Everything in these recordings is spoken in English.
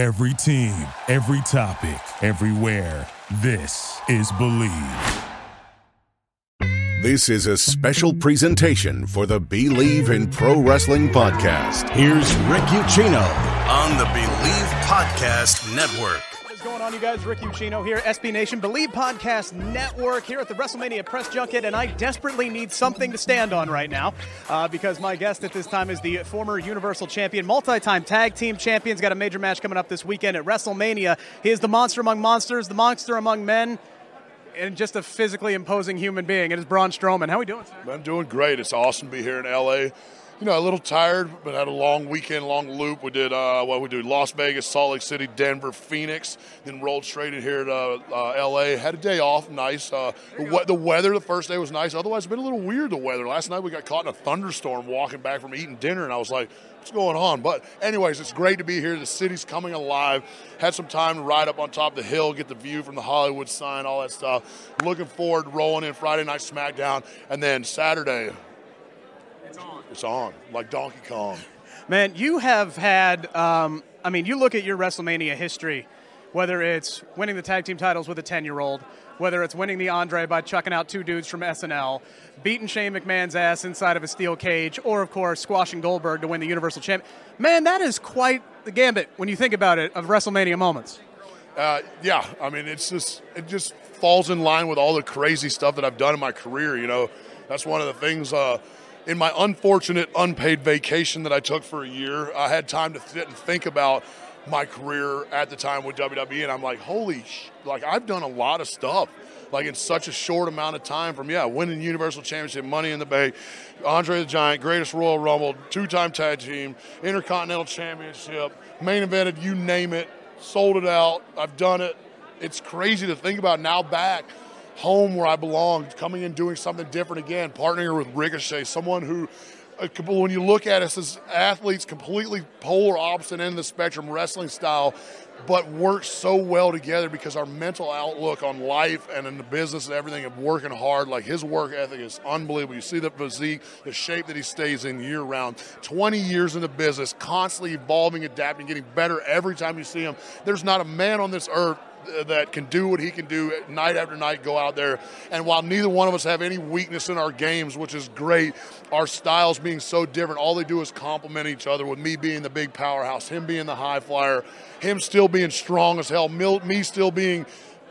Every team, every topic, everywhere. This is Bleav. This is a special presentation for the Bleav in Pro Wrestling podcast. Here's Rick Ucchino on the Bleav Podcast Network. Going on, you guys? Rick Ucchino here, SB Nation Bleav Podcast Network here at the WrestleMania Press Junket, and I desperately need something to stand on right now uh, because my guest at this time is the former Universal Champion, multi-time Tag Team champion. has got a major match coming up this weekend at WrestleMania. He is the monster among monsters, the monster among men and just a physically imposing human being. It is Braun Strowman. How are we doing, sir? I'm doing great. It's awesome to be here in LA. You know, a little tired, but had a long weekend, long loop. We did uh, what we do: Las Vegas, Salt Lake City, Denver, Phoenix, then rolled straight in here to uh, LA. Had a day off, nice. Uh, the, the, weather the first day was nice. Otherwise, it's been a little weird. The weather last night we got caught in a thunderstorm walking back from eating dinner, and I was like, what's going on? But, anyways, it's great to be here. The city's coming alive. Had some time to ride up on top of the hill, get the view from the Hollywood sign, all that stuff. Looking forward rolling in Friday night SmackDown, and then Saturday. It's on. Like Donkey Kong. Man, you have had, um, I mean, you look at your WrestleMania history, whether it's winning the tag team titles with a 10 year old, whether it's winning the Andre by chucking out two dudes from SNL, beating Shane McMahon's ass inside of a steel cage, or, of course, squashing Goldberg to win the Universal Champion. Man, that is quite the gambit when you think about it of WrestleMania moments. Uh, yeah, I mean, it's just, it just falls in line with all the crazy stuff that I've done in my career. You know, that's one of the things. Uh, in my unfortunate unpaid vacation that I took for a year, I had time to sit and think about my career at the time with WWE, and I'm like, holy, sh- like I've done a lot of stuff, like in such a short amount of time. From yeah, winning Universal Championship, Money in the Bank, Andre the Giant, Greatest Royal Rumble, two-time Tag Team, Intercontinental Championship, main evented, you name it, sold it out. I've done it. It's crazy to think about now back home where I belong, coming in doing something different again, partnering with Ricochet, someone who, uh, when you look at us as athletes, completely polar opposite end of the spectrum, wrestling style, but work so well together because our mental outlook on life and in the business and everything of working hard. Like his work ethic is unbelievable. You see the physique, the shape that he stays in year round. 20 years in the business, constantly evolving, adapting, getting better every time you see him. There's not a man on this earth that can do what he can do night after night, go out there. And while neither one of us have any weakness in our games, which is great, our styles being so different, all they do is complement each other. With me being the big powerhouse, him being the high flyer, him still being strong as hell, me still being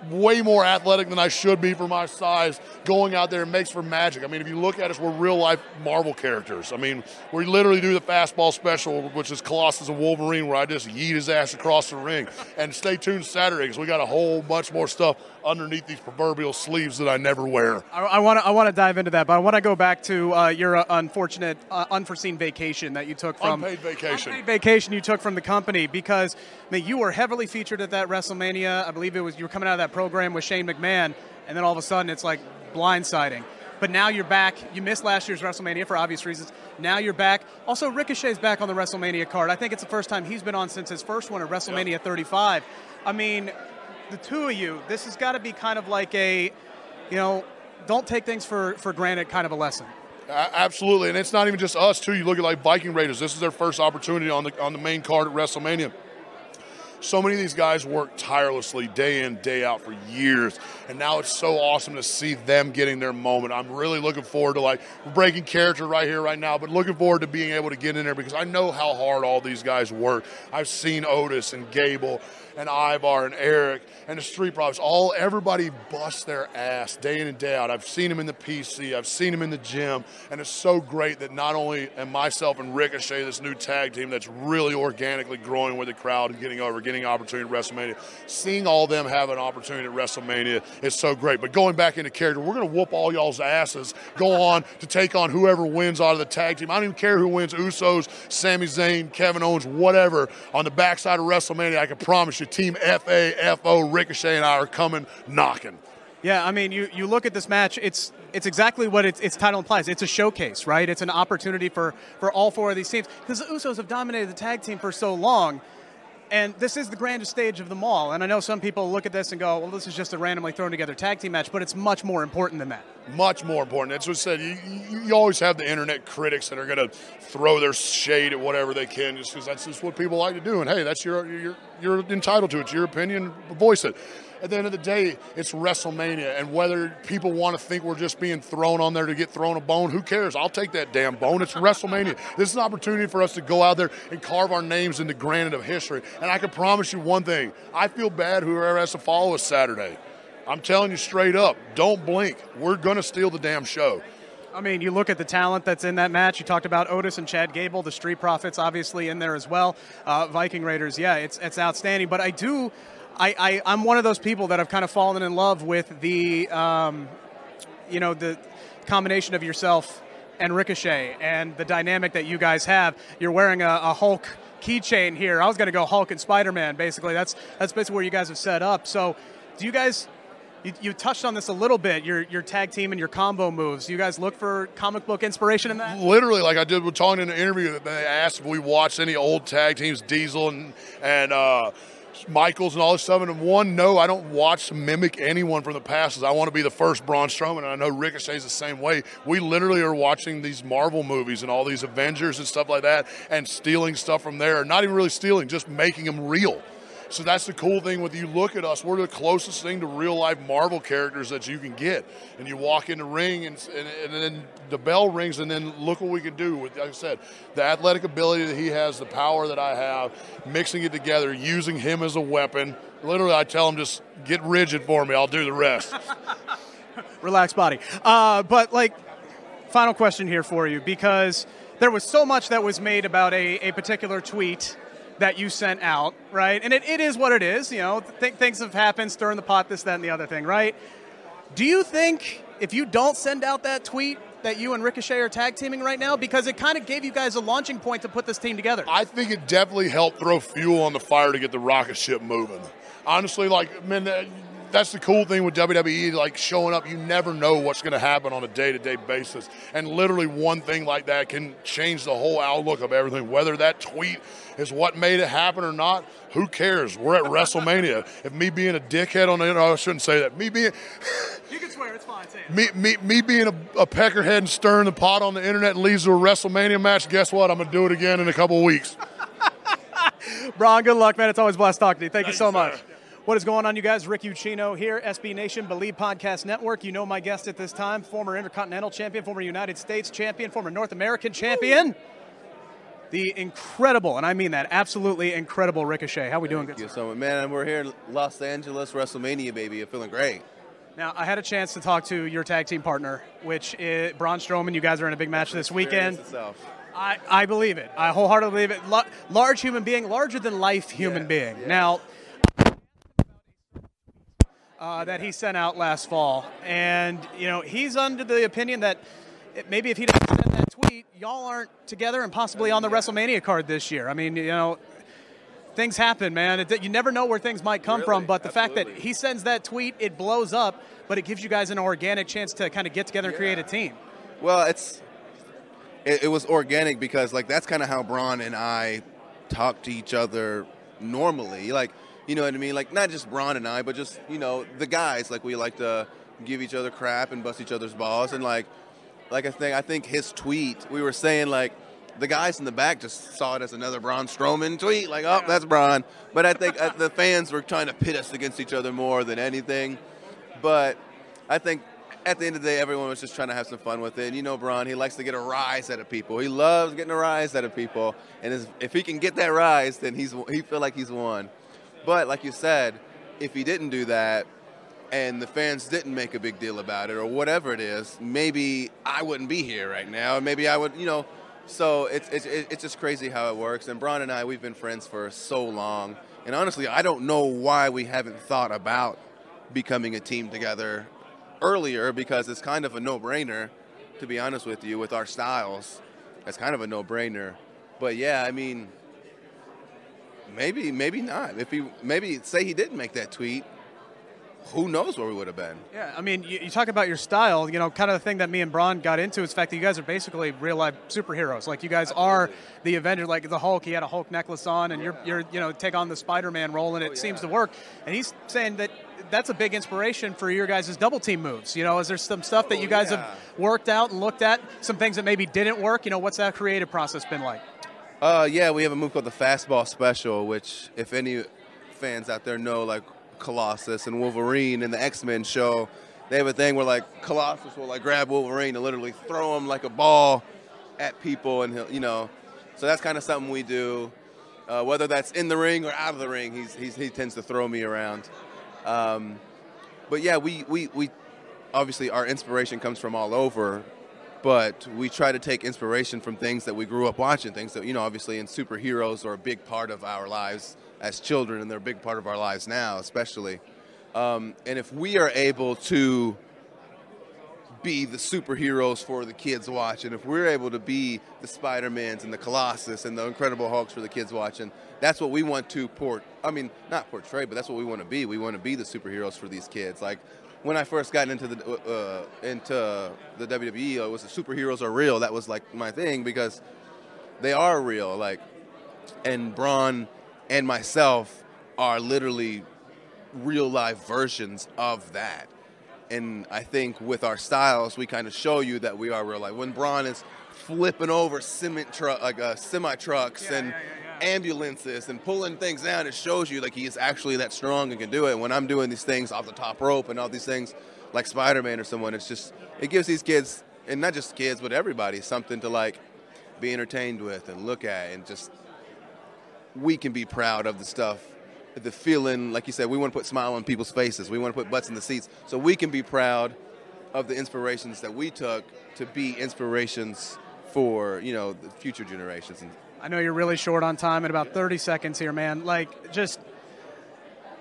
way more athletic than I should be for my size. Going out there makes for magic. I mean, if you look at us, we're real life Marvel characters. I mean, we literally do the fastball special, which is Colossus and Wolverine, where I just yeet his ass across the ring. And stay tuned Saturday because we got a whole bunch more stuff underneath these proverbial sleeves that I never wear. I want to I want to dive into that, but I want to go back to uh, your uh, unfortunate, uh, unforeseen vacation that you took from unpaid vacation. Unpaid vacation you took from the company because I mean, you were heavily featured at that WrestleMania. I believe it was you were coming out of that program with Shane McMahon, and then all of a sudden it's like blindsiding. But now you're back. You missed last year's WrestleMania for obvious reasons. Now you're back. Also, Ricochet's back on the WrestleMania card. I think it's the first time he's been on since his first one at WrestleMania yep. 35. I mean, the two of you, this has got to be kind of like a, you know, don't take things for, for granted kind of a lesson. absolutely, and it's not even just us too. You look at like Viking Raiders. This is their first opportunity on the on the main card at WrestleMania so many of these guys work tirelessly day in, day out for years. And now it's so awesome to see them getting their moment. I'm really looking forward to like breaking character right here, right now, but looking forward to being able to get in there because I know how hard all these guys work. I've seen Otis and Gable and Ivar and Erik and the Street Profits, all everybody busts their ass day in and day out. I've seen them in the PC, I've seen them in the gym, and it's so great that not only am myself and Ricochet, this new tag team that's really organically growing with the crowd and getting over, getting opportunity at WrestleMania, seeing all them have an opportunity at WrestleMania is so great. But going back into character, we're going to whoop all y'all's asses, go on to take on whoever wins out of the tag team. I don't even care who wins, Usos, Sami Zayn, Kevin Owens, whatever. On the backside of WrestleMania, I can promise you Team FAFO, Ricochet, and I are coming knocking. Yeah, I mean, you, you look at this match, it's it's exactly what its, its title implies. It's a showcase, right? It's an opportunity for, for all four of these teams. Because the Usos have dominated the tag team for so long, and this is the grandest stage of them all. And I know some people look at this and go, well, this is just a randomly thrown together tag team match, but it's much more important than that. much more important. That's what I said. You, you, always have the internet critics that are going to throw their shade at whatever they can, just because that's just what people like to do. And hey, that's your you're you're entitled to it. It's your opinion. Voice it at the end of the day, it's WrestleMania. And whether people want to think we're just being thrown on there to get thrown a bone, who cares? I'll take that damn bone. It's WrestleMania. This is an opportunity for us to go out there and carve our names in the granite of history. And I can promise you one thing I feel bad whoever has to follow us Saturday. I'm telling you straight up, don't blink. We're going to steal the damn show. I mean, you look at the talent that's in that match. You talked about Otis and Chad Gable, the Street Profits, obviously in there as well. Uh, Viking Raiders, yeah, it's it's outstanding. But I do, I, I am one of those people that have kind of fallen in love with the, um, you know, the combination of yourself and Ricochet and the dynamic that you guys have. You're wearing a, a Hulk keychain here. I was going to go Hulk and Spider Man. Basically, that's that's basically where you guys have set up. So, do you guys? You, you, touched on this a little bit. Your your tag team and your combo moves. Do you guys look for comic book inspiration in that? Literally, like I did with talking in an interview. They asked if we watched any old tag teams, Diesel and and uh, Michaels and all this stuff. And one, no, I don't watch mimic anyone from the past. I want to be the first Braun Strowman, and I know Ricochet's the same way. We literally are watching these Marvel movies and all these Avengers and stuff like that, and stealing stuff from there. Not even really stealing, just making them real. So that's the cool thing with you look at us. We're the closest thing to real life Marvel characters that you can get. And you walk in the ring and, and, and then the bell rings and then look what we can do with like I said, the athletic ability that he has, the power that I have, mixing it together, using him as a weapon. Literally I tell him just get rigid for me, I'll do the rest. Relax body. Uh, but like final question here for you because there was so much that was made about a, a particular tweet that you sent out, right? And it, it is what it is. You know, th- things have happened, stirring the pot, this, that, and the other thing, right? Do you think if you don't send out that tweet, that you and Ricochet are tag teaming right now? Because it kind of gave you guys a launching point to put this team together. I think it definitely helped throw fuel on the fire to get the rocket ship moving. Honestly, like, man, that's the cool thing with WWE, like showing up. You never know what's going to happen on a day to day basis. And literally, one thing like that can change the whole outlook of everything. Whether that tweet is what made it happen or not, who cares? We're at WrestleMania. If me being a dickhead on the internet, I shouldn't say that. Me being. you can swear, it's fine. Say it. Me, me, me being a, a peckerhead and stirring the pot on the internet leads to a WrestleMania match. Guess what? I'm going to do it again in a couple weeks. Braun, good luck, man. It's always blessed talking to you. Thank you so much. What is going on, you guys? Rick Ucchino here, SB Nation, Bleav Podcast Network. You know my guest at this time, former Intercontinental Champion, former United States Champion, former North American Champion. The incredible, and I mean that, absolutely incredible Ricochet. How are we doing? Thank you so much, man. We're here in Los Angeles, WrestleMania, baby. I'm feeling great. Now, I had a chance to talk to your tag team partner, which is Braun Strowman. You guys are in a big match this weekend. I, I believe it. I wholeheartedly believe it. Large human being, larger than life human being. Now, uh, that he sent out last fall, and you know he's under the opinion that maybe if he doesn't send that tweet, y'all aren't together and possibly on the WrestleMania card this year. I mean, you know, things happen, man. It, you never know where things might come really? from, but the Absolutely. fact that he sends that tweet, it blows up, but it gives you guys an organic chance to kind of get together and create a team. Well, it's it, it was organic because like that's kind of how Braun and I talk to each other normally. Like you know what I mean? Like not just Braun and I, but just you know the guys. Like we like to give each other crap and bust each other's balls. And like like I think I think his tweet we were saying like. The guys in the back just saw it as another Braun Strowman tweet, like, oh, that's Braun. But I think uh, the fans were trying to pit us against each other more than anything. But I think at the end of the day, everyone was just trying to have some fun with it. And you know, Braun, he likes to get a rise out of people. He loves getting a rise out of people. And if he can get that rise, then he's he feel like he's won. But like you said, if he didn't do that, and the fans didn't make a big deal about it, or whatever it is, maybe I wouldn't be here right now. Maybe I would, you know. So it's it's it's just crazy how it works. And Braun and I, we've been friends for so long. And honestly, I don't know why we haven't thought about becoming a team together earlier because it's kind of a no-brainer to be honest with you with our styles it's kind of a no-brainer but yeah i mean maybe maybe not if he maybe say he didn't make that tweet who knows where we would have been. Yeah, I mean, you, you, talk about your style. You know, kind of the thing that me and Braun got into is the fact that you guys are basically real life superheroes. Like you guys Absolutely. are the Avenger, Like the Hulk, he had a Hulk necklace on, and you're you're you know take on the Spider Man role, and it oh, yeah. seems to work. And he's saying that that's a big inspiration for your guys' double team moves. You know, is there some stuff that oh, you oh, guys yeah. have worked out and looked at? Some things that maybe didn't work. You know, what's that creative process been like? Uh, yeah, we have a move called the fastball special, which if any fans out there know, like Colossus and Wolverine in the X Men show, they have a thing where like Colossus will like grab Wolverine and literally throw him like a ball at people, and he'll, you know, so that's kind of something we do. Uh, whether that's in the ring or out of the ring, he's, he's, he tends to throw me around. Um, but yeah, we, we, we obviously our inspiration comes from all over, but we try to take inspiration from things that we grew up watching, things that, you know, obviously, and superheroes are a big part of our lives as children, and they're a big part of our lives now, especially. Um, and if we are able to be the superheroes for the kids watching, if we're able to be the Spider-Mans and the Colossus and the Incredible Hulks for the kids watching, that's what we want to port. I mean, not portray, but that's what we want to be. We want to be the superheroes for these kids. Like when I first got into the uh, into the WWE, it was the superheroes are real. That was like my thing because they are real. Like, and Braun and myself are literally real life versions of that. And I think with our styles, we kind of show you that we are real life. When Braun is flipping over cement truck, like uh, semi trucks yeah, and yeah, yeah, ambulances and pulling things down, it shows you like he is actually that strong and can do it. And When I'm doing these things off the top rope and all these things like Spider Man or someone, it's just it gives these kids and not just kids but everybody something to like be entertained with and look at and just we can be proud of the stuff, the feeling. Like you said, we want to put smile on people's faces. We want to put butts in the seats, so we can be proud of the inspirations that we took to be inspirations for you know the future generations. I know you're really short on time in about 30 seconds here, man. Like just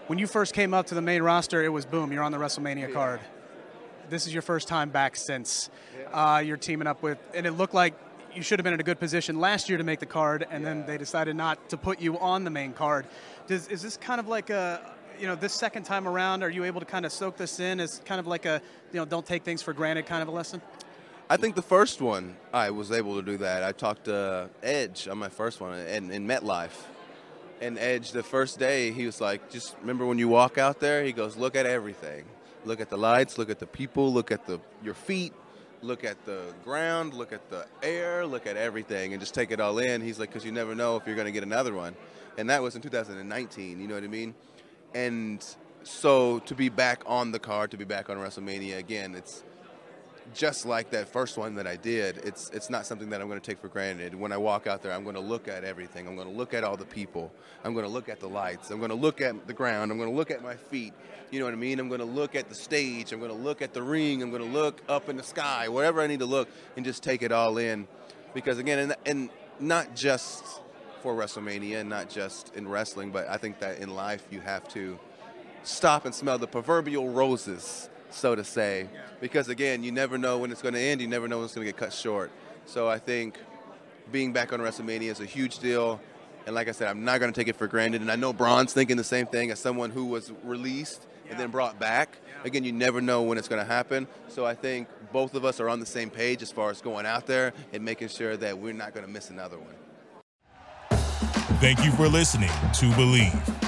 when you first came up to the main roster, it was boom, you're on the WrestleMania card. This is your first time back since uh, you're teaming up with, and it looked like you should have been in a good position last year to make the card, and yeah. then they decided not to put you on the main card. Does, is this kind of like a, you know, this second time around, are you able to kind of soak this in as kind of like a, you know, don't take things for granted kind of a lesson? I think the first one I was able to do that. I talked to Edge on my first one in, in MetLife. And Edge, the first day, he was like, just remember when you walk out there, he goes, look at everything. Look at the lights, look at the people, look at the your feet, look at the ground, look at the air, look at everything, and just take it all in. He's like, because you never know if you're going to get another one. And that was in 2019, you know what I mean? And so to be back on the card, to be back on WrestleMania again, it's just like that first one that I did, it's it's not something that I'm going to take for granted. When I walk out there, I'm going to look at everything. I'm going to look at all the people. I'm going to look at the lights. I'm going to look at the ground. I'm going to look at my feet. You know what I mean? I'm going to look at the stage. I'm going to look at the ring. I'm going to look up in the sky, wherever I need to look, and just take it all in. Because again, and, and not just for WrestleMania, not just in wrestling, but I think that in life you have to stop and smell the proverbial roses so to say. Because again, you never know when it's going to end. You never know when it's going to get cut short. So I think being back on WrestleMania is a huge deal. And like I said, I'm not going to take it for granted. And I know Braun's thinking the same thing as someone who was released and then brought back. Again, you never know when it's going to happen. So I think both of us are on the same page as far as going out there and making sure that we're not going to miss another one. Thank you for listening to Bleav.